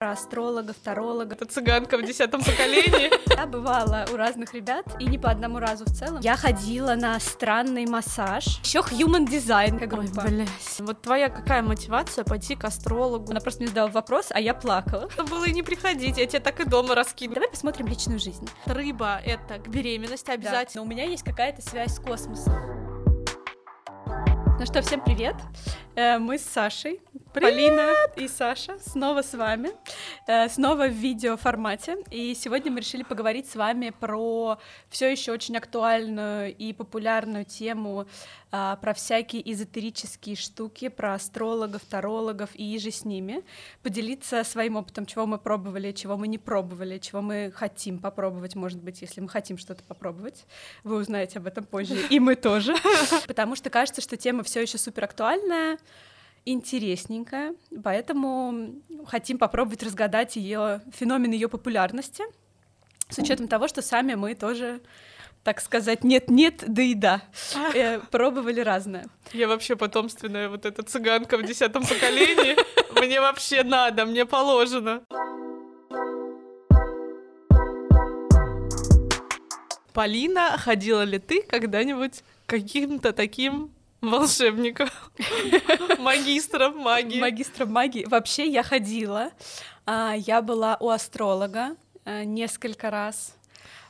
про астролога, таролога. Это цыганка в десятом поколении. Я бывала у разных ребят, и не по одному разу в целом. Я ходила на странный массаж. Еще human design, как Ой, блядь. Вот твоя какая мотивация пойти к астрологу? Она просто мне задала вопрос, а я плакала. Надо было и не приходить, я тебе так и дома раскину. Давай посмотрим личную жизнь. Рыба — это к беременности Да. обязательно. Но у меня есть какая-то связь с космосом. Ну что, всем привет. Э, Мы с Сашей, Полина и Саша, снова с вами, э, снова в видеоформате. И сегодня мы решили поговорить с вами про все еще очень актуальную и популярную тему а, про всякие эзотерические штуки, про астрологов, тарологов и же с ними, поделиться своим опытом, чего мы пробовали, чего мы не пробовали, чего мы хотим попробовать, может быть, если мы хотим что-то попробовать. Вы узнаете об этом позже, и мы тоже. Потому что кажется, что тема все еще супер актуальная, интересненькая, поэтому хотим попробовать разгадать ее феномен ее популярности, с учетом того, что сами мы тоже так сказать, нет-нет, да и да. Э, пробовали разное. Я вообще потомственная вот эта цыганка в десятом поколении. Мне вообще надо, мне положено. Полина, ходила ли ты когда-нибудь каким-то таким волшебникам, магистрам магии? Магистром магии. Вообще я ходила. А, Я была у астролога э, несколько раз.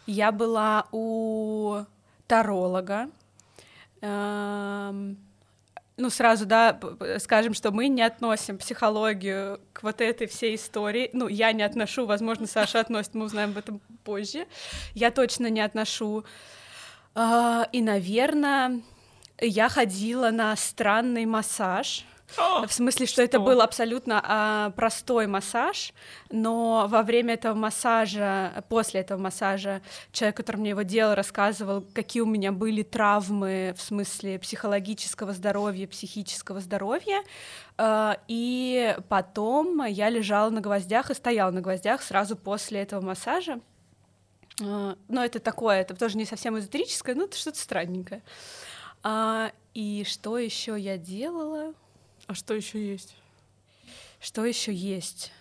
Я была у таролога. Эм, Ну, сразу, да, скажем, что мы не относим психологию к вот этой всей истории. Ну, я не отношу, возможно, Саша относит, мы узнаем об этом позже. Я точно не отношу. А, И, наверное, я ходила на странный массаж. О, В смысле, что, это Что? был абсолютно а, простой массаж, но во время этого массажа, после этого массажа, человек, который мне его делал, рассказывал, какие у меня были травмы в смысле психологического здоровья, психического здоровья. А, И потом я лежала на гвоздях и стояла на гвоздях сразу после этого массажа. А, Но это такое, это тоже не совсем эзотерическое, но это что-то странненькое. А, И что еще я делала? А что еще есть? Что еще есть?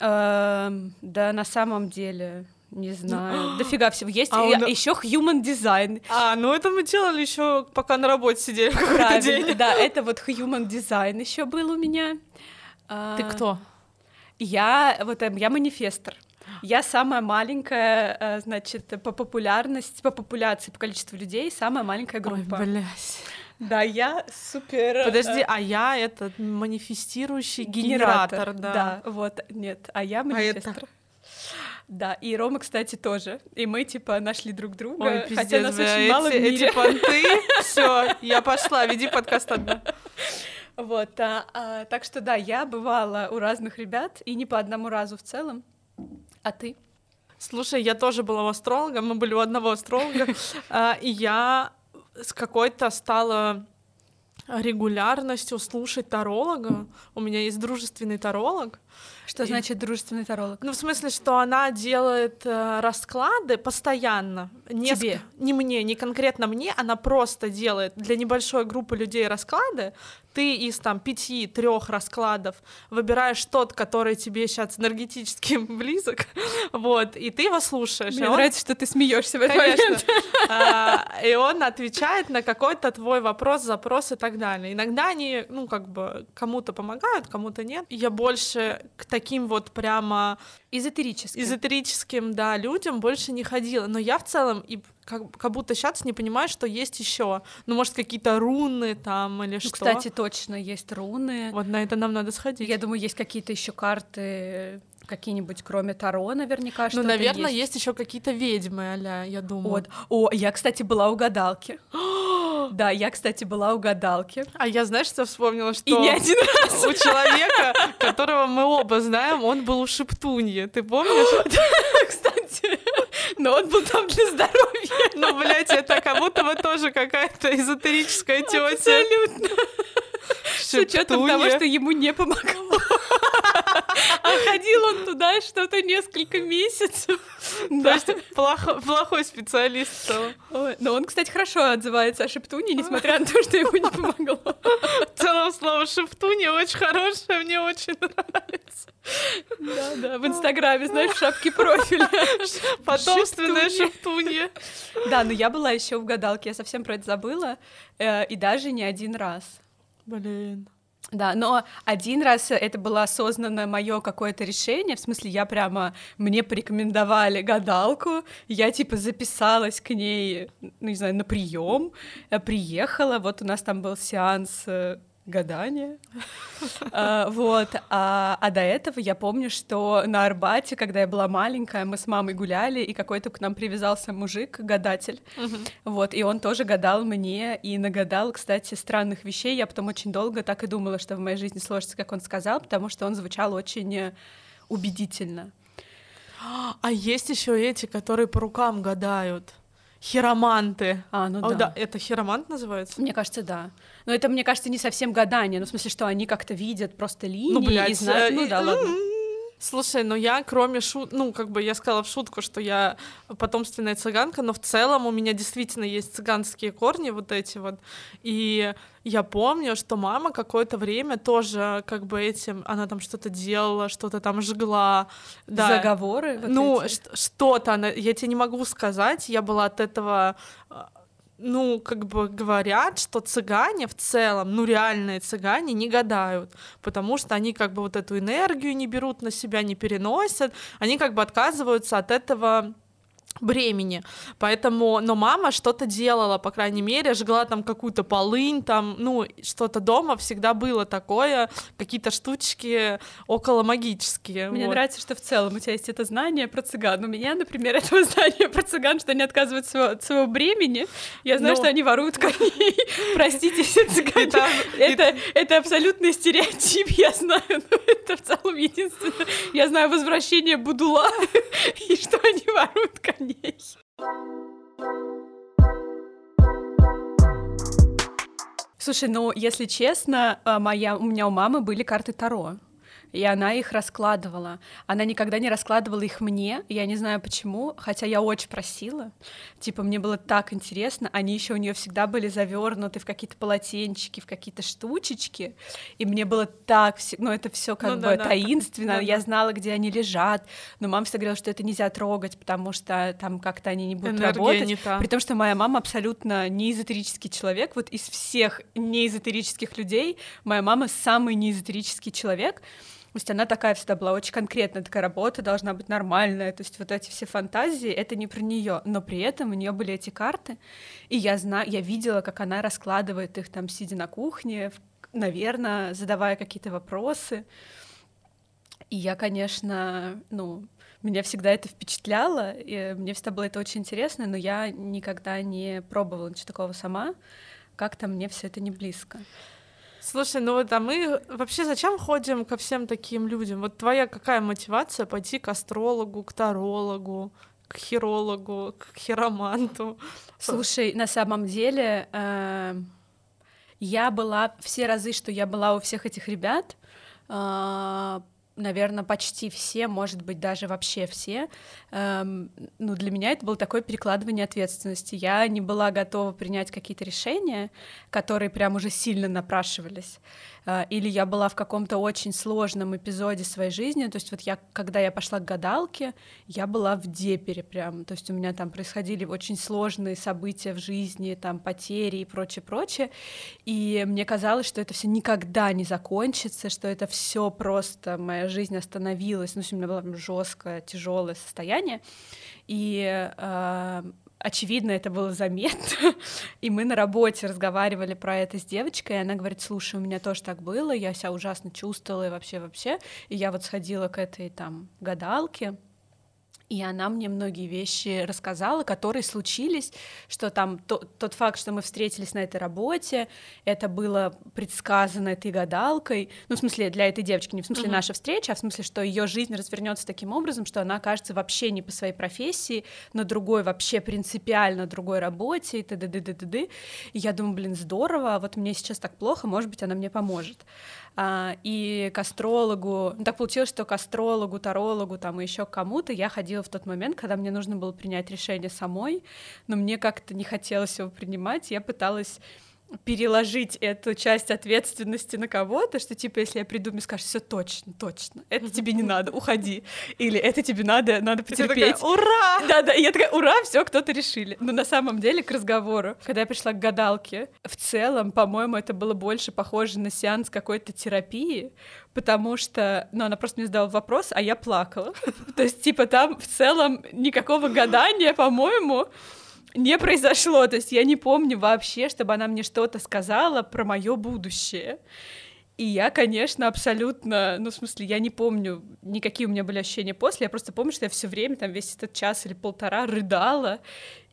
Эм, да, на самом деле, не знаю. Дофига всего. Есть А он- еще human design. А, ну это мы делали еще, пока на работе сидели какой-то день. да, это вот human design еще был у меня. А, Ты кто? Я вот эм, я манифестор. Я самая маленькая, э, значит, по популярности, по популяции, по количеству людей, самая маленькая группа. Ой, блядь. да, я супер. Подожди, э, а я этот манифестирующий генератор, генератор, да. да. вот, нет, а я это? манифестор. Да, и Рома, кстати, тоже. И мы, типа, нашли друг друга, Ой, хотя пиздец, нас бля, очень мало в эти, мире. эти понты, все, я пошла, веди подкаст одна. Вот, а, а, так что да, я бывала у разных ребят, и не по одному разу в целом. А ты? Слушай, я тоже была у астролога, мы были у одного астролога, а, и я с какой-то стала регулярностью слушать таролога. У меня есть дружественный таролог. Что И- значит дружественный таролог? Ну, в смысле, что она делает э, расклады постоянно. Неск- Тебе? Не мне, не конкретно мне, она просто делает для небольшой группы людей расклады. Ты из там пяти-трех раскладов выбираешь тот, который тебе сейчас энергетически близок, вот, и ты его слушаешь. Мне он- нравится, что ты смеешься в этот Конечно. момент. А, И он отвечает на какой-то твой вопрос, запрос и так далее. Иногда они, ну, как бы, кому-то помогают, кому-то нет. Я больше к таким вот прямо Эзотерически. эзотерическим, да, людям больше не ходила. Но я в целом и как, как будто сейчас не понимаю, что есть еще. Ну, может, какие-то руны там или Ну, что. кстати, точно, есть руны. вот на это нам надо сходить. Я думаю, есть какие-то еще карты, какие-нибудь, кроме Таро, наверняка, ну, что-то наверное, есть. есть еще какие-то ведьмы, аля, я думаю. Вот. О, я, кстати, была у гадалки. Да, я, кстати, была у гадалки. А я, знаешь, что вспомнила, что... И не один раз. у человека, которого мы оба знаем, он был у Шептуньи. Ты помнишь? Кстати, но он был там для здоровья. Ну, блядь, это как будто бы тоже какая-то эзотерическая тетя. Абсолютно. С учетом того, что ему не помогло. А ходил он туда что-то несколько месяцев. То есть плохой специалист целом. Но он, кстати, хорошо отзывается о Шептуне, несмотря на то, что ему не помогло. В целом слово Шептуне очень хорошее, мне очень нравится. Да, да, в Инстаграме, знаешь, в шапке профиля. Потомственная Шептунья. Да, но я была еще в гадалке, я совсем про это забыла, э, и даже не один раз. Блин. Да, но один раз это было осознанно мое какое-то решение, в смысле я прямо мне порекомендовали гадалку, я типа записалась к ней, ну не знаю, на прием, э, приехала, вот у нас там был сеанс э, гадания. А, вот. А, а до этого я помню, что на Арбате, когда я была маленькая, мы с мамой гуляли, и какой-то к нам привязался мужик, гадатель. Вот. И он тоже гадал мне и нагадал, кстати, странных вещей. Я потом очень долго так и думала, что в моей жизни сложится, как он сказал, потому что он звучал очень э, убедительно. А есть еще эти, которые по рукам гадают. Хироманты. А, ну О, да. да. Это хиромант называется? Мне кажется, да. Но это, мне кажется, не совсем гадание. Ну, в смысле, что они как-то видят просто линии ну, блядь, и знают... Ну, да, ладно. Слушай, ну я кроме шут, ну как бы я сказала в шутку, что я потомственная цыганка, но в целом у меня действительно есть цыганские корни вот эти вот, и я помню, что мама какое-то время тоже как бы этим, она там что-то делала, что-то там жгла, да. Заговоры? Вот ну что-то, она, я тебе не могу сказать, я была от этого ну, как бы говорят, что цыгане в целом, ну, реальные цыгане не гадают, потому что они как бы вот эту энергию не берут на себя, не переносят, они как бы отказываются от этого бремени. Поэтому, но мама что-то делала, по крайней мере, жгла там какую-то полынь, там, ну, что-то дома всегда было такое, какие-то штучки около магические. Мне вот. нравится, что в целом у тебя есть это знание про цыган. У меня, например, этого знания про цыган, что они отказываются от своего бремени. Я знаю, ну... что они воруют коней. Простите, все цыгане. Это, это абсолютный стереотип, я знаю, но это в целом единственное. Я знаю возвращение Будула и что они воруют коней ней. Слушай, ну, если честно, э, моя, у меня у мамы были карты Таро и она их раскладывала. Она никогда не раскладывала их мне, я не знаю почему, хотя я очень просила. Типа, мне было так интересно, они еще у нее всегда были завернуты в какие-то полотенчики, в какие-то штучечки, и мне было так, ну это все как ну, бы да, таинственно, да, я знала, где они лежат, но мама всегда говорила, что это нельзя трогать, потому что там как-то они не будут Энергия работать. Не та. При том, что моя мама абсолютно не эзотерический человек, вот из всех неэзотерических людей моя мама самый неэзотерический человек, то есть она такая всегда была очень конкретная, такая работа должна быть нормальная. То есть вот эти все фантазии это не про нее, но при этом у нее были эти карты, и я знаю, я видела, как она раскладывает их там, сидя на кухне, наверное, задавая какие-то вопросы. И я, конечно, ну, меня всегда это впечатляло, и мне всегда было это очень интересно, но я никогда не пробовала ничего такого сама. Как-то мне все это не близко. Слушай, ну вот, а мы вообще зачем ходим ко всем таким людям? Вот твоя какая мотивация пойти к астрологу, к тарологу, к хирологу, к хироманту? Слушай, на самом деле э, я была все разы, что я была у всех этих ребят, э, наверное, почти все, может быть, даже вообще все, эм, ну, для меня это было такое перекладывание ответственности. Я не была готова принять какие-то решения, которые прям уже сильно напрашивались. Э, или я была в каком-то очень сложном эпизоде своей жизни. То есть вот я, когда я пошла к гадалке, я была в депере прям. То есть у меня там происходили очень сложные события в жизни, там потери и прочее, прочее. И мне казалось, что это все никогда не закончится, что это все просто моя жизнь остановилась. Ну, у меня было жесткое, тяжелое состояние. И э, очевидно, это было заметно. И мы на работе разговаривали про это с девочкой, и она говорит, слушай, у меня тоже так было, я себя ужасно чувствовала и вообще-вообще. И я вот сходила к этой там гадалке, и она мне многие вещи рассказала, которые случились, что там то, тот факт, что мы встретились на этой работе, это было предсказано этой гадалкой, ну, в смысле, для этой девочки, не в смысле uh-huh. наша встреча, а в смысле, что ее жизнь развернется таким образом, что она окажется вообще не по своей профессии, на другой, вообще принципиально другой работе, и т.д. И я думаю, блин, здорово, а вот мне сейчас так плохо, может быть, она мне поможет. А, и к астрологу, ну, так получилось, что к астрологу, тарологу, там, и еще кому-то я ходила в тот момент, когда мне нужно было принять решение самой, но мне как-то не хотелось его принимать, я пыталась переложить эту часть ответственности на кого-то, что типа, если я приду, мне скажешь, все точно, точно, это тебе не надо, уходи, или это тебе надо, надо потерпеть. Такая, Ура! Да, да, я такая, ура, все, кто-то решили. Но на самом деле к разговору, когда я пришла к гадалке, в целом, по-моему, это было больше похоже на сеанс какой-то терапии, потому что, ну, она просто мне задала вопрос, а я плакала. То есть, типа, там в целом никакого гадания, по-моему, не произошло. То есть я не помню вообще, чтобы она мне что-то сказала про мое будущее. И я, конечно, абсолютно, ну, в смысле, я не помню, никакие у меня были ощущения после, я просто помню, что я все время, там, весь этот час или полтора рыдала,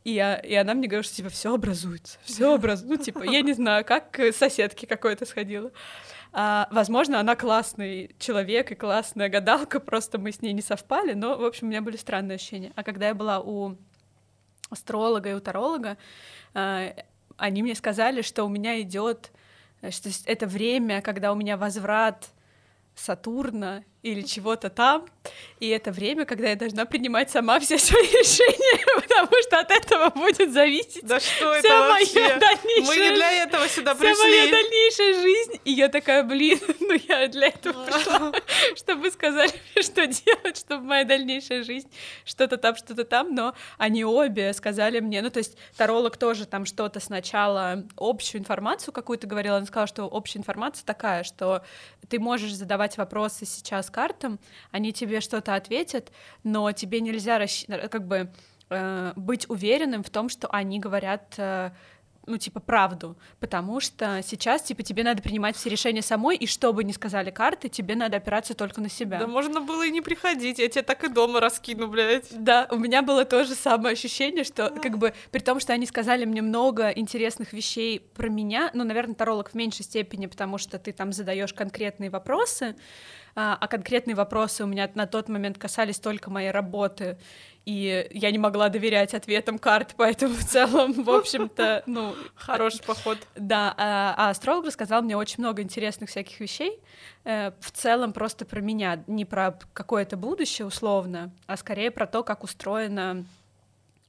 и, я, и она мне говорит, что, типа, все образуется, все образуется, ну, типа, я не знаю, как к соседке какой-то сходила. А, возможно, она классный человек и классная гадалка, просто мы с ней не совпали, но, в общем, у меня были странные ощущения. А когда я была у астролога и уторолога, э, они мне сказали, что у меня идет, э, что это время, когда у меня возврат Сатурна или чего-то там, и это время, когда я должна принимать сама все свои решения, потому что от этого будет зависеть да что вся это моя дальнейшая, Мы не для этого сюда вся пришли. моя дальнейшая жизнь. И я такая, блин, ну я для этого пришла, чтобы сказали мне, что делать, чтобы моя дальнейшая жизнь что-то там, что-то там, но они обе сказали мне, ну то есть таролог тоже там что-то сначала, общую информацию какую-то говорила, она сказала, что общая информация такая, что ты можешь задавать вопросы сейчас картам, они тебе что-то ответят, но тебе нельзя расщ... как бы э, быть уверенным в том, что они говорят э, ну, типа, правду, потому что сейчас, типа, тебе надо принимать все решения самой, и что бы ни сказали карты, тебе надо опираться только на себя. Да можно было и не приходить, я тебя так и дома раскину, блядь. Да, у меня было то же самое ощущение, что, как бы, при том, что они сказали мне много интересных вещей про меня, ну, наверное, таролог в меньшей степени, потому что ты там задаешь конкретные вопросы, а, а конкретные вопросы у меня на тот момент касались только моей работы, и я не могла доверять ответам карт, поэтому в целом, в общем-то, ну... Хороший поход. Да, а, а астролог рассказал мне очень много интересных всяких вещей, э, в целом просто про меня, не про какое-то будущее условно, а скорее про то, как устроена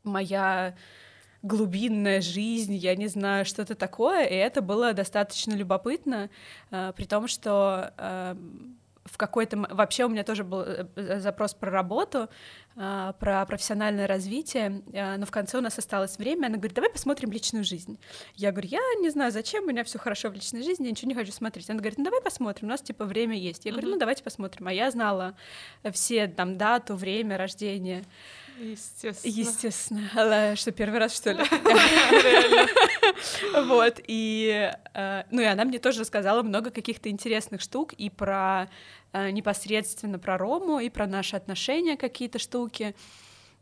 моя глубинная жизнь, я не знаю, что-то такое, и это было достаточно любопытно, э, при том, что э, в какой-то... Вообще у меня тоже был э, запрос про работу, а, про профессиональное развитие, а, но в конце у нас осталось время, она говорит, давай посмотрим личную жизнь. Я говорю, я не знаю, зачем, у меня все хорошо в личной жизни, я ничего не хочу смотреть. Она говорит, ну давай посмотрим, у нас типа время есть. Я говорю, ну давайте посмотрим. А я знала все там дату, время рождения. Естественно. Естественно. Что, первый раз, что ли? Вот, и, э, ну, и она мне тоже рассказала много каких-то интересных штук и про э, непосредственно про Рому, и про наши отношения какие-то штуки.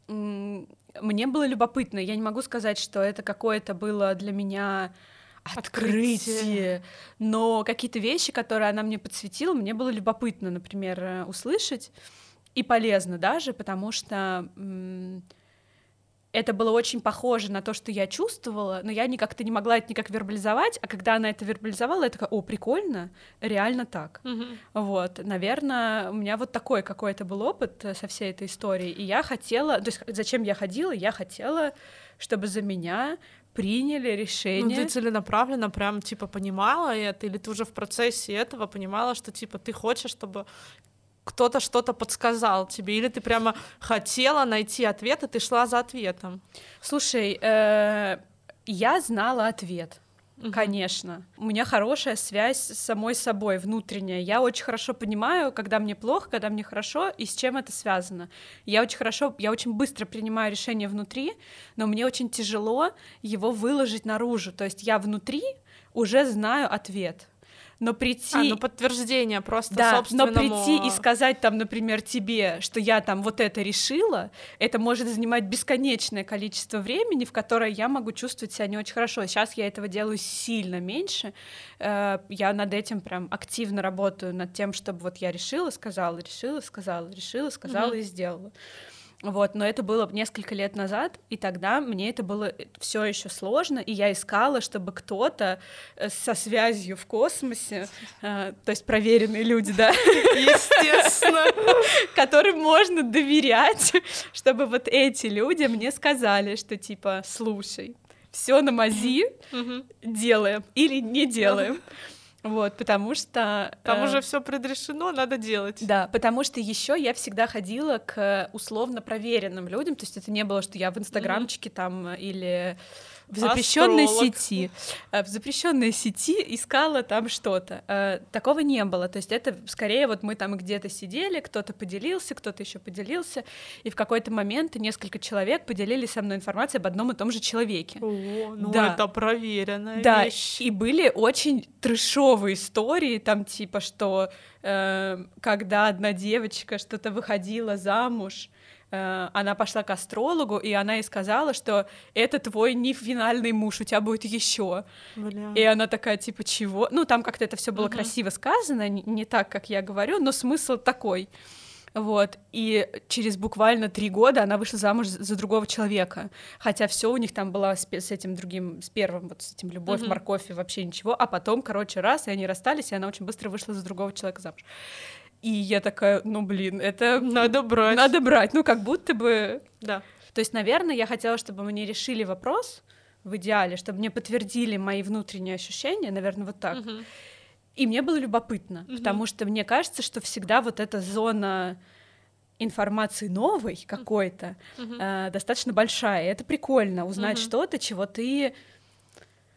Мне было любопытно. Я не могу сказать, что это какое-то было для меня открытие, открытие. но какие-то вещи, которые она мне подсветила, мне было любопытно, например, э, услышать и полезно даже, потому что это было очень похоже на то, что я чувствовала, но я никак-то не могла это никак вербализовать, а когда она это вербализовала, я такая, о, прикольно, реально так. Mm-hmm. Вот, наверное, у меня вот такой какой-то был опыт э, со всей этой историей, и я хотела, то есть зачем я ходила? Я хотела, чтобы за меня приняли решение. Ну, ты целенаправленно прям, типа, понимала это, или ты уже в процессе этого понимала, что, типа, ты хочешь, чтобы кто-то что-то подсказал тебе, или ты прямо хотела найти ответ, и ты шла за ответом? Слушай, э, я знала ответ. Угу. Конечно. У меня хорошая связь с самой собой внутренняя. Я очень хорошо понимаю, когда мне плохо, когда мне хорошо, и с чем это связано. Я очень хорошо, я очень быстро принимаю решение внутри, но мне очень тяжело его выложить наружу. То есть я внутри уже знаю ответ но прийти... А, ну подтверждение просто да, собственному... но прийти и сказать там, например, тебе, что я там вот это решила, это может занимать бесконечное количество времени, в которое я могу чувствовать себя не очень хорошо. Сейчас я этого делаю сильно меньше. Э, я над этим прям активно работаю, над тем, чтобы вот я решила, сказала, решила, сказала, решила, сказала mm-hmm. и сделала. Вот, но это было несколько лет назад, и тогда мне это было все еще сложно, и я искала, чтобы кто-то э, со связью в космосе, э, то есть проверенные люди, да, Естественно. которым можно доверять, чтобы вот эти люди мне сказали, что типа, слушай, все на мази, делаем или не делаем. Вот, потому что... Там э, уже все предрешено, надо делать. Да, потому что еще я всегда ходила к условно проверенным людям, то есть это не было, что я в инстаграмчике там э, или в запрещенной Астролог. сети, э, в запрещенной сети искала там что-то. Э, Такого не было, то есть это скорее вот мы там где-то сидели, кто-то поделился, кто-то еще поделился, и в какой-то момент несколько человек поделились со мной информацией об одном и том же человеке. О, ну Да. это проверенная Да, вещь. и были очень трешовые истории, там типа, что э, когда одна девочка что-то выходила замуж, она пошла к астрологу, и она ей сказала, что это твой не финальный муж, у тебя будет еще. Бля. И она такая, типа, чего? Ну, там как-то это все было Мгм. красиво сказано, не, так, как я говорю, но смысл такой. Вот, и через буквально три года она вышла замуж за другого человека. Хотя все у них там было с, с этим другим, с первым, вот с этим любовь, Мгм. морковь и вообще ничего. А потом, короче, раз, и они расстались, и она очень быстро вышла за другого человека замуж. И я такая, ну блин, это Надо брать. надо брать. Ну, как будто бы Да. то есть, наверное, я хотела, чтобы мне решили вопрос в идеале, чтобы мне подтвердили мои внутренние ощущения, наверное, вот так. Мгм. И мне было любопытно, Мгм. потому что мне кажется, что всегда вот эта зона информации новой какой-то Мгм. э, достаточно большая. И это прикольно узнать Мгм. что-то, чего ты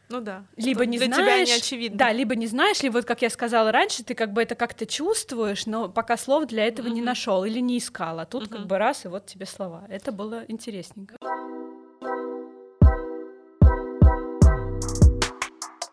Ну да. либо не для знаешь, тебя не очевидно. да, либо не знаешь, либо вот как я сказала раньше, ты как бы это как-то чувствуешь, но пока слов для этого не Мгм. нашел или не искал, а тут как Мгм. бы раз и вот тебе слова. Это было интересненько.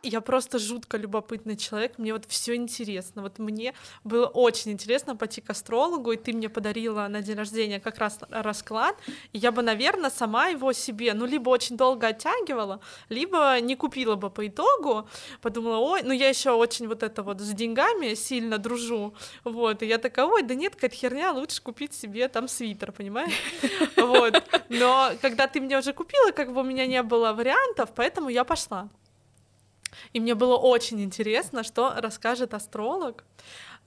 Я просто жутко любопытный человек, мне вот все интересно. Вот мне было очень интересно пойти к астрологу, и ты мне подарила на день рождения как раз расклад, и я бы, наверное, сама его себе, ну, либо очень долго оттягивала, либо не купила бы по итогу, подумала, ой, ну, я еще очень вот это вот с деньгами сильно дружу, вот, и я такая, ой, да нет, какая-то херня, лучше купить себе там свитер, понимаешь? Вот, но когда ты мне уже купила, как бы у меня не было вариантов, поэтому я пошла. И мне было очень интересно, что расскажет астролог.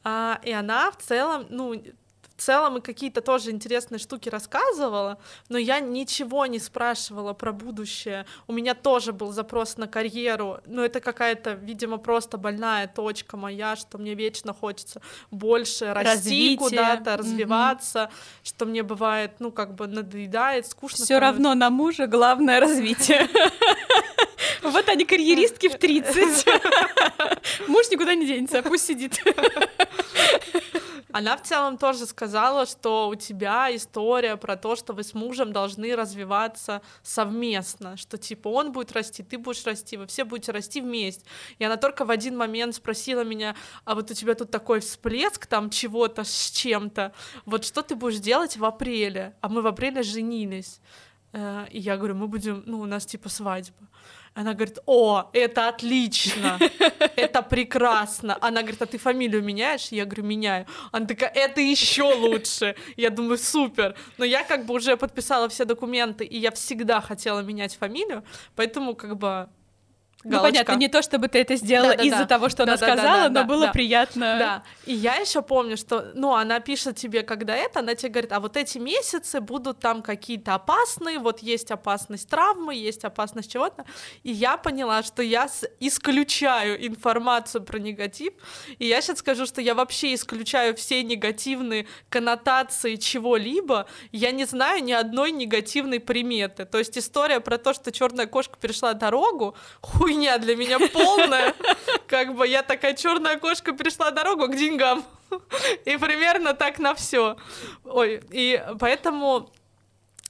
А, и она в целом, ну, в целом и какие-то тоже интересные штуки рассказывала, но я ничего не спрашивала про будущее. У меня тоже был запрос на карьеру, но это какая-то, видимо, просто больная точка моя, что мне вечно хочется больше расти куда-то, развиваться, что мне бывает, ну, как бы надоедает, скучно. Все равно на мужа главное развитие. Вот они карьеристки в 30. Муж никуда не денется, пусть сидит. Она в целом тоже сказала, что у тебя история про то, что вы с мужем должны развиваться совместно, что типа он будет расти, ты будешь расти, вы все будете расти вместе. И она только в один момент спросила меня, а вот у тебя тут такой всплеск там чего-то с чем-то, вот что ты будешь делать в апреле? А мы в апреле женились. Э, И я говорю, мы будем, ну, у нас типа свадьба. Она говорит, о, это отлично, это прекрасно. Она говорит, а ты фамилию меняешь? Я говорю, меняю. Она такая, это еще лучше. Я думаю, супер. Но я как бы уже подписала все документы, и я всегда хотела менять фамилию, поэтому как бы Ну, понятно, не то, чтобы ты это сделала Да-да-да. из-за того, что она Да-да-да-да, сказала, но да, было да. приятно. Да, и я еще помню, что, ну, она пишет тебе, когда это, она тебе говорит, а вот эти месяцы будут там какие-то опасные, вот есть опасность травмы, есть опасность чего-то, и я поняла, что я исключаю информацию про негатив, и я сейчас скажу, что я вообще исключаю все негативные коннотации чего-либо, я не знаю ни одной негативной приметы, то есть история про то, что черная кошка перешла дорогу, хуйня для меня полная, как бы я такая черная кошка перешла дорогу к деньгам. И примерно так на все. Ой, и поэтому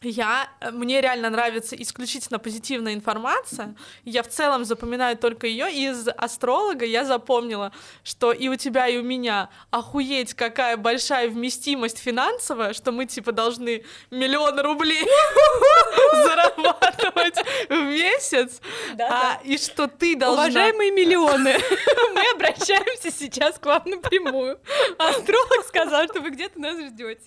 я, э, мне реально нравится исключительно позитивная информация. Я в целом запоминаю только ее. Из астролога я запомнила, что и у тебя, и у меня охуеть, какая большая вместимость финансовая, что мы типа должны миллион рублей зарабатывать в месяц, а, и что ты должна... Уважаемые миллионы, мы обращаемся сейчас к вам напрямую. Астролог сказал, что вы где-то нас ждете.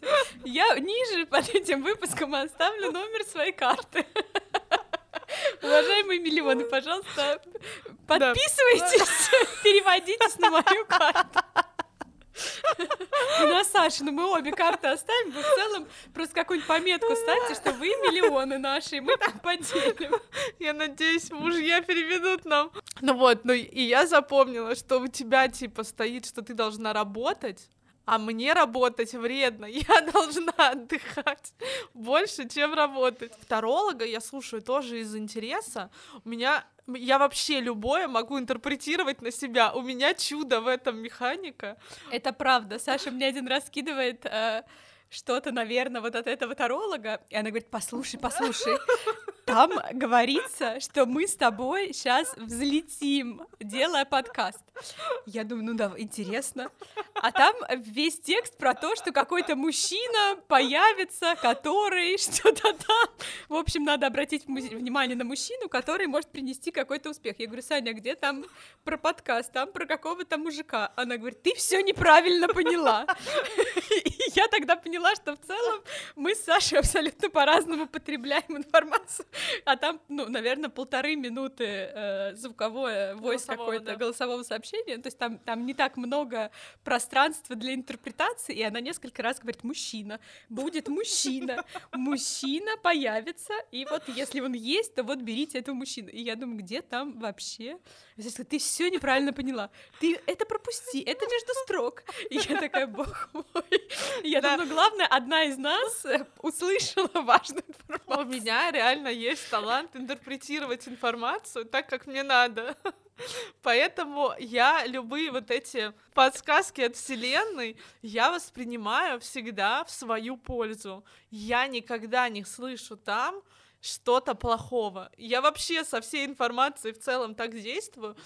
Я ниже под этим выпуском оставлю номер своей карты. Уважаемые миллионы, пожалуйста, подписывайтесь, переводитесь на мою карту. Ну, Саша, ну мы обе карты оставим, вы в целом просто какую-нибудь пометку ставьте, что вы миллионы наши, и мы там поделим. Я надеюсь, мужья переведут нам. Ну вот, ну и я запомнила, что у тебя типа стоит, что ты должна работать, а мне работать вредно, я должна отдыхать больше, чем работать. Второлога я слушаю тоже из интереса. У меня я вообще любое могу интерпретировать на себя. У меня чудо в этом механика. Это правда. Саша мне один раз скидывает э, что-то, наверное, вот от этого таролога, и она говорит, послушай, послушай, там говорится, что мы с тобой сейчас взлетим, делая подкаст. Я думаю, ну да, интересно. А там весь текст про то, что какой-то мужчина появится, который что-то там. В общем, надо обратить внимание на мужчину, который может принести какой-то успех. Я говорю, Саня, где там про подкаст, там про какого-то мужика? Она говорит, ты все неправильно поняла. И я тогда поняла, что в целом мы с Сашей абсолютно по-разному потребляем информацию а там, ну, наверное, полторы минуты э, звуковое, войс какое-то, да. голосового сообщения, то есть там, там не так много пространства для интерпретации, и она несколько раз говорит «мужчина», будет мужчина, мужчина появится, и вот если он есть, то вот берите этого мужчину. И я думаю, где там вообще? Ты все неправильно поняла. Ты это пропусти, это между строк. И я такая, бог мой. Я думаю, главное, одна из нас услышала важную информацию. У меня реально есть талант интерпретировать информацию так, как мне надо. Поэтому я любые вот эти подсказки от Вселенной я воспринимаю всегда в свою пользу. Я никогда не слышу там что-то плохого. Я вообще со всей информацией в целом так действую.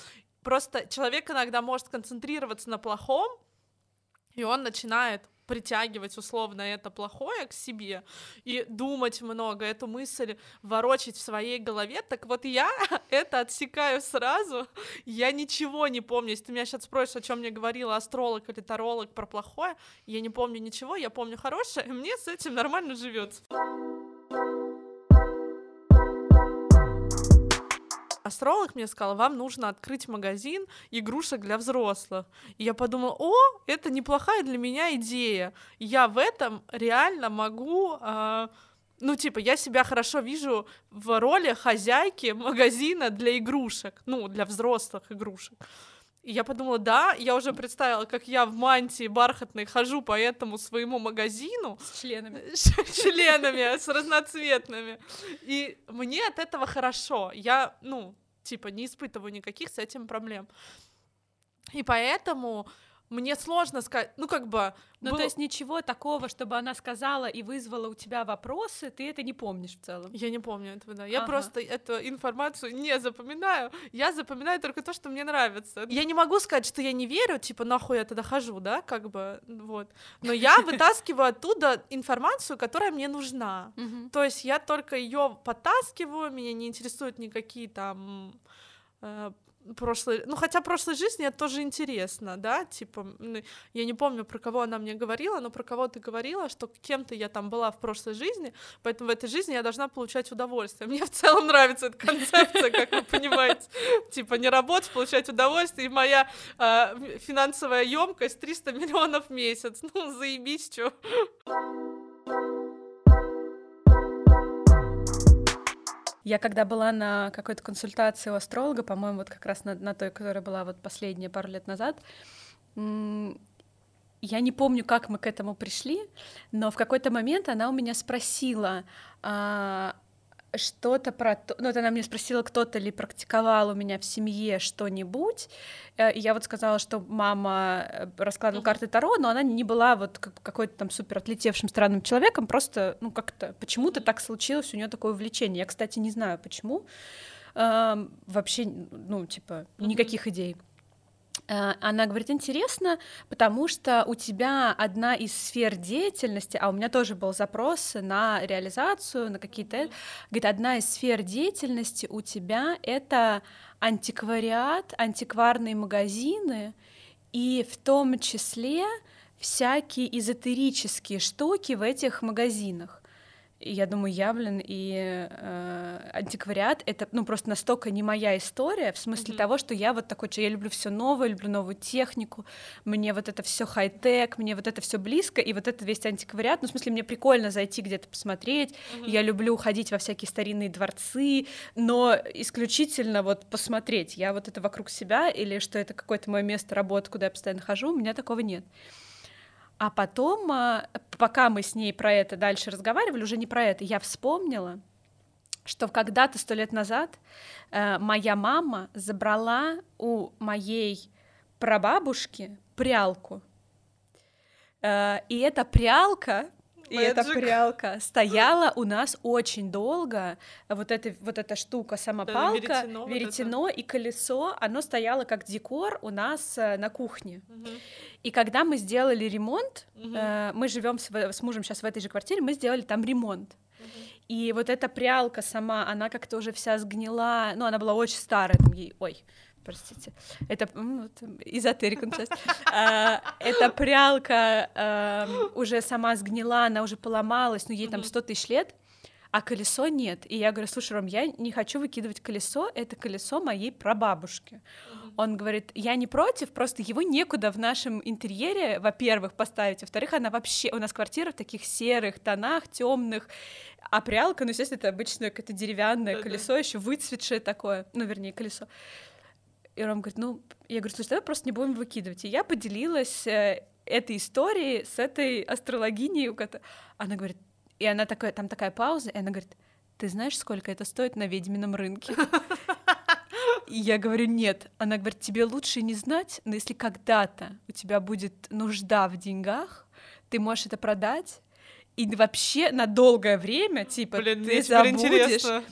Просто человек иногда может концентрироваться на плохом, и он начинает притягивать условно это плохое к себе и думать много, эту мысль ворочить в своей голове, так вот я это отсекаю сразу, я ничего не помню, если ты меня сейчас спросишь, о чем мне говорила астролог или таролог про плохое, я не помню ничего, я помню хорошее, и мне с этим нормально живется. Астролог мне сказал, вам нужно открыть магазин игрушек для взрослых. И я подумала, о, это неплохая для меня идея. Я в этом реально могу... Э, ну, типа, я себя хорошо вижу в роли хозяйки магазина для игрушек, ну, для взрослых игрушек. И я подумала, да, я уже представила, как я в мантии бархатной хожу по этому своему магазину. С членами. С членами, с разноцветными. И мне от этого хорошо. Я, ну, типа, не испытываю никаких с этим проблем. И поэтому мне сложно сказать, ну как бы... Ну был... то есть ничего такого, чтобы она сказала и вызвала у тебя вопросы, ты это не помнишь в целом? Я не помню этого, да. Я ага. просто эту информацию не запоминаю, я запоминаю только то, что мне нравится. Я не могу сказать, что я не верю, типа, нахуй я тогда хожу, да, как бы, вот. Но я вытаскиваю оттуда информацию, которая мне нужна. То есть я только ее потаскиваю, меня не интересуют никакие там э, прошлой, ну хотя прошлой жизни это тоже интересно, да, типа, я не помню, про кого она мне говорила, но про кого ты говорила, что кем-то я там была в прошлой жизни, поэтому в этой жизни я должна получать удовольствие. Мне в целом нравится эта концепция, как вы понимаете, типа не работать, получать удовольствие, и моя э, финансовая емкость 300 миллионов в месяц, ну заебись, чё. Я когда была на какой-то консультации у астролога, по-моему, вот как раз на, на той, которая была вот последняя пару лет назад, я не помню, как мы к этому пришли, но в какой-то момент она у меня спросила, а, что-то про то, ну вот она мне спросила, кто-то ли практиковал у меня в семье что-нибудь, э, и я вот сказала, что мама э, раскладывала mm-hmm. карты Таро, но она не была вот какой-то там супер отлетевшим странным человеком, просто, ну как-то почему-то так случилось у нее такое увлечение. Я, кстати, не знаю почему, э, вообще, ну типа никаких идей. Э, она говорит, интересно, потому что у тебя одна из сфер деятельности, а у меня тоже был запрос на реализацию, на какие-то... Говорит, одна из сфер деятельности у тебя — это антиквариат, антикварные магазины, и в том числе всякие эзотерические штуки в этих магазинах. Я думаю, я, блин, и э, антиквариат это ну просто настолько не моя история, в смысле mm-hmm. того, что я вот такой, что я люблю все новое, люблю новую технику, мне вот это все хай-тек, мне вот это все близко, и вот это весь антиквариат, ну в смысле мне прикольно зайти где-то посмотреть, mm-hmm. я люблю ходить во всякие старинные дворцы, но исключительно вот посмотреть, я вот это вокруг себя или что это какое-то мое место работы, куда я постоянно хожу, у меня такого нет. А потом, а, пока мы с ней про это дальше разговаривали, уже не про это, я вспомнила, что когда-то сто лет назад э, моя мама забрала у моей прабабушки прялку. Э, и эта прялка и эта прялка стояла у нас очень долго. Вот эта вот эта штука, самопалка, да, веретено, веретено вот и колесо, оно стояло как декор у нас э, на кухне. Угу. И когда мы сделали ремонт, угу. э, мы живем с, с мужем сейчас в этой же квартире, мы сделали там ремонт. И вот эта прялка сама, она как-то уже вся сгнила, ну, она была очень старая, там ей, ой, простите, это вот, эзотерика часть. А, эта прялка эм, уже сама сгнила, она уже поломалась, ну, ей там 100 тысяч лет, а колесо нет. И я говорю, слушай, Ром, я не хочу выкидывать колесо, это колесо моей прабабушки. Uh-huh. Он говорит, я не против, просто его некуда в нашем интерьере, во-первых, поставить, во-вторых, она вообще, у нас квартира в таких серых тонах, темных, а прялка, ну, естественно, это обычное какое-то деревянное uh-huh. колесо, еще выцветшее такое, ну, вернее, колесо. И Ром говорит, ну, я говорю, слушай, давай просто не будем выкидывать. И я поделилась э, этой историей с этой астрологиней, у которой... Она говорит, и она такая, там такая пауза, и она говорит, ты знаешь, сколько это стоит на ведьмином рынке? И я говорю, нет. Она говорит, тебе лучше не знать, но если когда-то у тебя будет нужда в деньгах, ты можешь это продать, и вообще на долгое время, типа, Блин, ты забудешь. Интересно.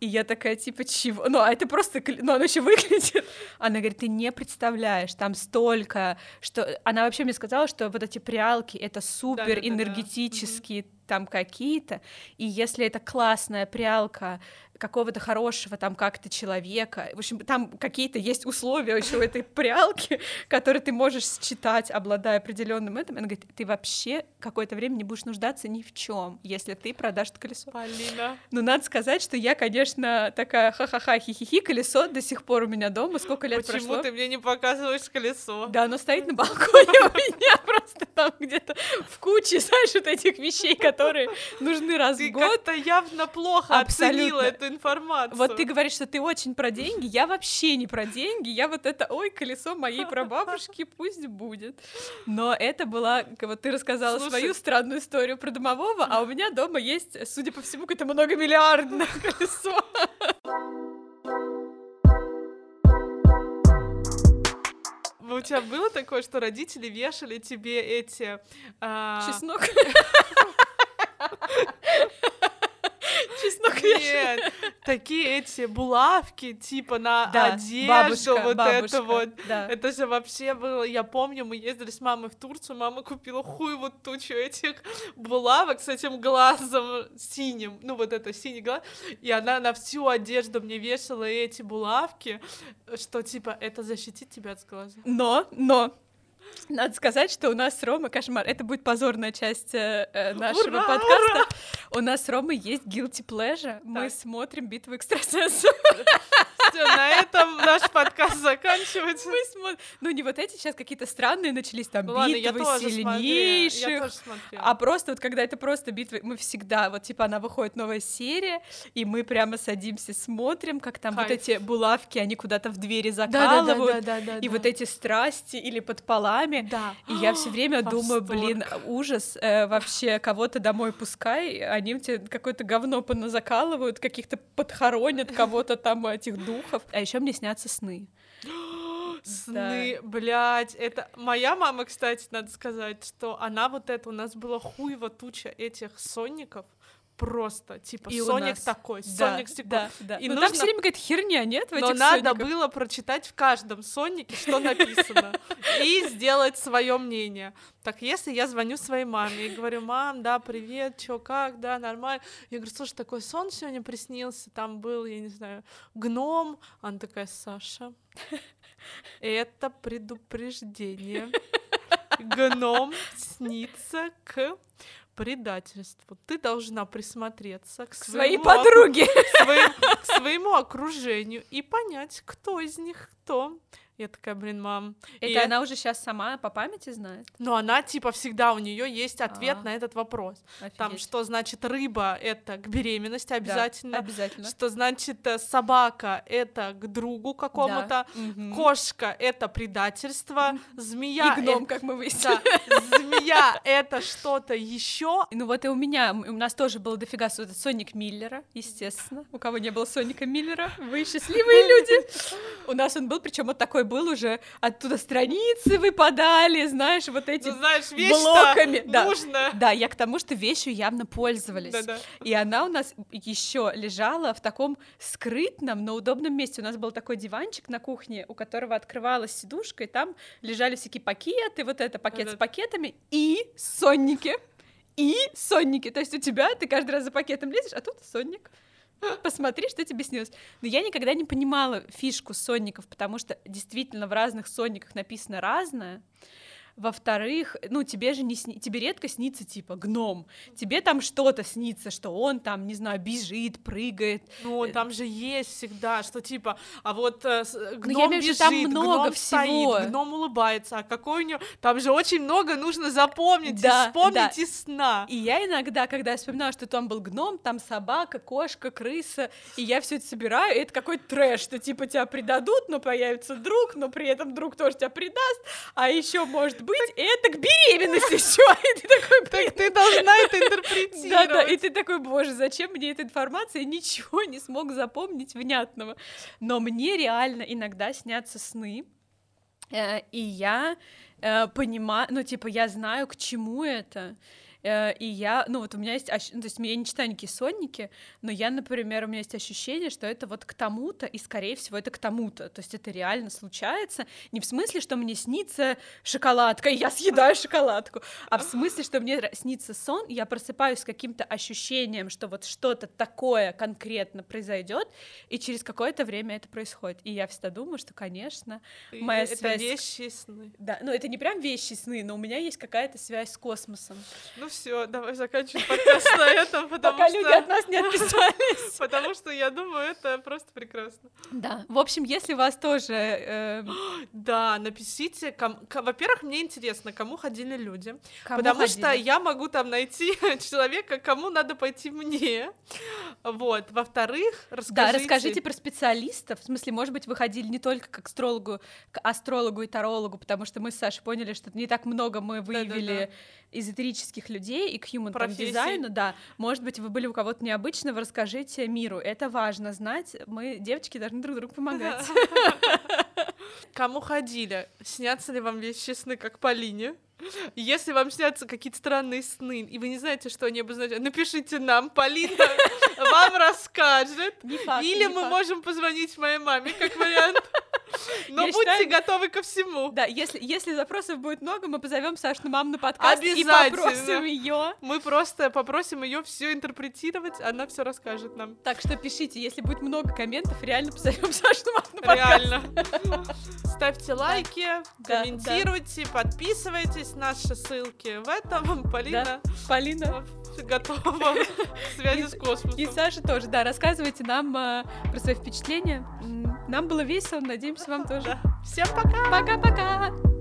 И я такая, типа, чего? Ну, а это просто, ну, оно еще выглядит. Она говорит, ты не представляешь, там столько, что... Она вообще мне сказала, что вот эти прялки — это супер энергетические, да, да, да там какие-то, и если это классная прялка какого-то хорошего там как-то человека, в общем, там какие-то есть условия еще у этой прялки, которые ты можешь считать, обладая определенным этим, она говорит, ты вообще какое-то время не будешь нуждаться ни в чем, если ты продашь это колесо. Полина. Ну, надо сказать, что я, конечно, такая ха-ха-ха, хи-хи-хи, колесо до сих пор у меня дома, сколько лет Почему прошло. Почему ты мне не показываешь колесо? Да, оно стоит на балконе у меня просто там где-то в куче, знаешь, вот этих вещей, которые которые нужны раз в год. Ты явно плохо Абсолютно. оценила эту информацию. Вот ты говоришь, что ты очень про деньги, я вообще не про деньги, я вот это, ой, колесо моей прабабушки, пусть будет. Но это была, вот ты рассказала Слушай, свою странную историю про домового, а у меня дома есть, судя по всему, какое-то многомиллиардное колесо. У тебя было такое, что родители вешали тебе эти... А... Чеснок? Чеснок Нет, такие эти булавки, типа на да, одежду, бабушка, вот бабушка, это вот. Да. Это же вообще было, я помню, мы ездили с мамой в Турцию, мама купила хуй вот тучу этих булавок с этим глазом синим, ну вот это синий глаз, и она на всю одежду мне вешала эти булавки, что типа это защитит тебя от глаза. Но, но, надо сказать, что у нас с Ромой кошмар. Это будет позорная часть э, э нашего ура, подкаста. Ура! У нас с Ромой есть guilty pleasure. Мы смотрим битву экстрасенсов. Все, на этом наш подкаст заканчивается. Мы смотрим. Ну, не вот эти сейчас какие-то странные начались, там, ладно, битвы сильнейших. А просто вот когда это просто битвы, мы всегда, вот типа она выходит новая серия, и мы прямо садимся, смотрим, как там вот Кайф. эти булавки, они куда-то в двери закалывают, да-да-да, и да. вот эти страсти или под полами. Да. И я все время думаю, блин, ужас, э, вообще кого-то домой пускай, они тебе какое-то говно поназакалывают, каких-то подхоронят кого-то там этих духов. А еще мне снятся сны. Сны, блядь, это моя мама, кстати, надо сказать, что она вот это у нас была хуево туча этих сонников, просто типа И Соник такой, Да, Соник стекло. да, да. И Ну, там нужно- все время какая-то херня, нет? В Но этих надо Сониках? было прочитать в каждом соннике, что написано, и сделать свое мнение. Так, если я звоню своей маме и говорю, мам, да, привет, чё, как, да, нормально. Я говорю, слушай, такой сон сегодня приснился, там был, я не знаю, гном. Она такая, Саша, это предупреждение. Гном снится к предательству. Ты должна присмотреться к Своей своему подруге. к своим- к своему окружению и понять, кто из них кто. Я такая, блин, мам. И Это она уже сейчас сама по памяти знает? Но она, типа, всегда у нее есть ответ А. на этот вопрос. Там, Офигеть. что значит рыба это к беременности Да, обязательно. обязательно. Что значит э, собака это к другу какому-то. Да. Кошка это предательство. Змея И гном, э- как мы выяснили. да, змея это что-то еще. Ну вот и у меня, у нас тоже было дофига Соник Миллера, естественно. У кого не было Соника Миллера, вы счастливые люди. У нас он был, причем вот такой был уже, оттуда страницы выпадали, знаешь, вот эти Ну, знаешь, вещь блоками. Да. нужно. Да, я к тому, что вещью явно пользовались. Да-да. И она у нас еще лежала в таком скрытном, но удобном месте. У нас был такой диванчик на кухне, у которого открывалась сидушка, и там лежали всякие пакеты, вот это пакет Да-да. с пакетами и сонники. И сонники. То есть у тебя, ты каждый раз за пакетом лезешь, а тут сонник. Посмотри, что тебе снилось. Но я никогда не понимала фишку сонников, потому что действительно в разных сонниках написано разное. Во-вторых, ну, тебе же не сни... тебе редко снится, типа, гном. Тебе там что-то снится, что он там, не знаю, бежит, прыгает. Ну, там же есть всегда, что типа, а вот э, с- я гном виду, бежит, там много гном всего. стоит, гном улыбается, а какой у него... Там же очень много нужно запомнить Да, и вспомнить да. из сна. И я иногда, когда я вспоминаю, что там был гном, там собака, кошка, крыса, и я все это собираю, и это какой-то трэш, что типа тебя предадут, но появится друг, но при этом друг тоже тебя предаст, а еще может быть это к беременности еще. И ты такой, блин, Ты должна это Да, интерпретировать. да, и ты такой, боже, зачем мне эта информация? Я ничего не смог запомнить внятного. Но мне реально иногда снятся сны, э, и я понимаю, ну, типа, я знаю, к чему это. Э, И я, ну вот у меня есть, ну, то есть я не читаю никакие сонники, но я, например, у меня есть ощущение, что это вот к тому-то, и, скорее всего, это к тому-то. То есть это реально случается. Не в смысле, что мне снится шоколадка, и я съедаю шоколадку, а в смысле, что мне снится сон, и я просыпаюсь с каким-то ощущением, что вот что-то такое конкретно произойдет, и через какое-то время это происходит. И я всегда думаю, что, конечно, И моя это связь с- вещи сны. да, ну это не прям вещи сны, но у меня есть какая-то связь с космосом. Ну все, давай заканчиваем подкаст на этом, потому Пока люди что... от нас не отписались. Потому что я думаю, это просто прекрасно. Да. В общем, если вас тоже... эм, Да, напишите, во-первых, мне интересно, кому ходили люди, потому что я могу там найти человека, кому надо пойти мне. Вот. Во-вторых, расскажите. Да, расскажите про специалистов. В смысле, может быть, вы ходили не только к астрологу, к астрологу и тарологу, потому что мы с Сашей поняли, что не так много мы выявили эзотерических людей и к human дизайну, да. Может быть, вы были у кого-то необычного, расскажите миру. Это важно знать. Мы, девочки, должны друг другу помогать. Кому ходили? Снятся ли вам вещи сны, как Полине? Если вам снятся какие-то странные сны, и вы не знаете, что они обозначают, напишите нам, Полина вам расскажет. Не факт, Или не мы факт. можем позвонить моей маме, как вариант. Но Я будьте считаю- готовы ко всему. Да, если, если запросов будет много, мы позовем Сашну маму на подкаст и попросим ее. Мы просто попросим ее все интерпретировать, она все расскажет нам. Так что пишите, если будет много комментов, реально позовем Сашну маму на подкаст. Реально. Ставьте лайки, Да, комментируйте, подписывайтесь. Наши ссылки в этом. Полина Полина. готова к связи с космосом. И Саша тоже, да, рассказывайте нам э, про свои впечатления. Нам было весело, надеемся, вам тоже. Всем пока! Пока-пока!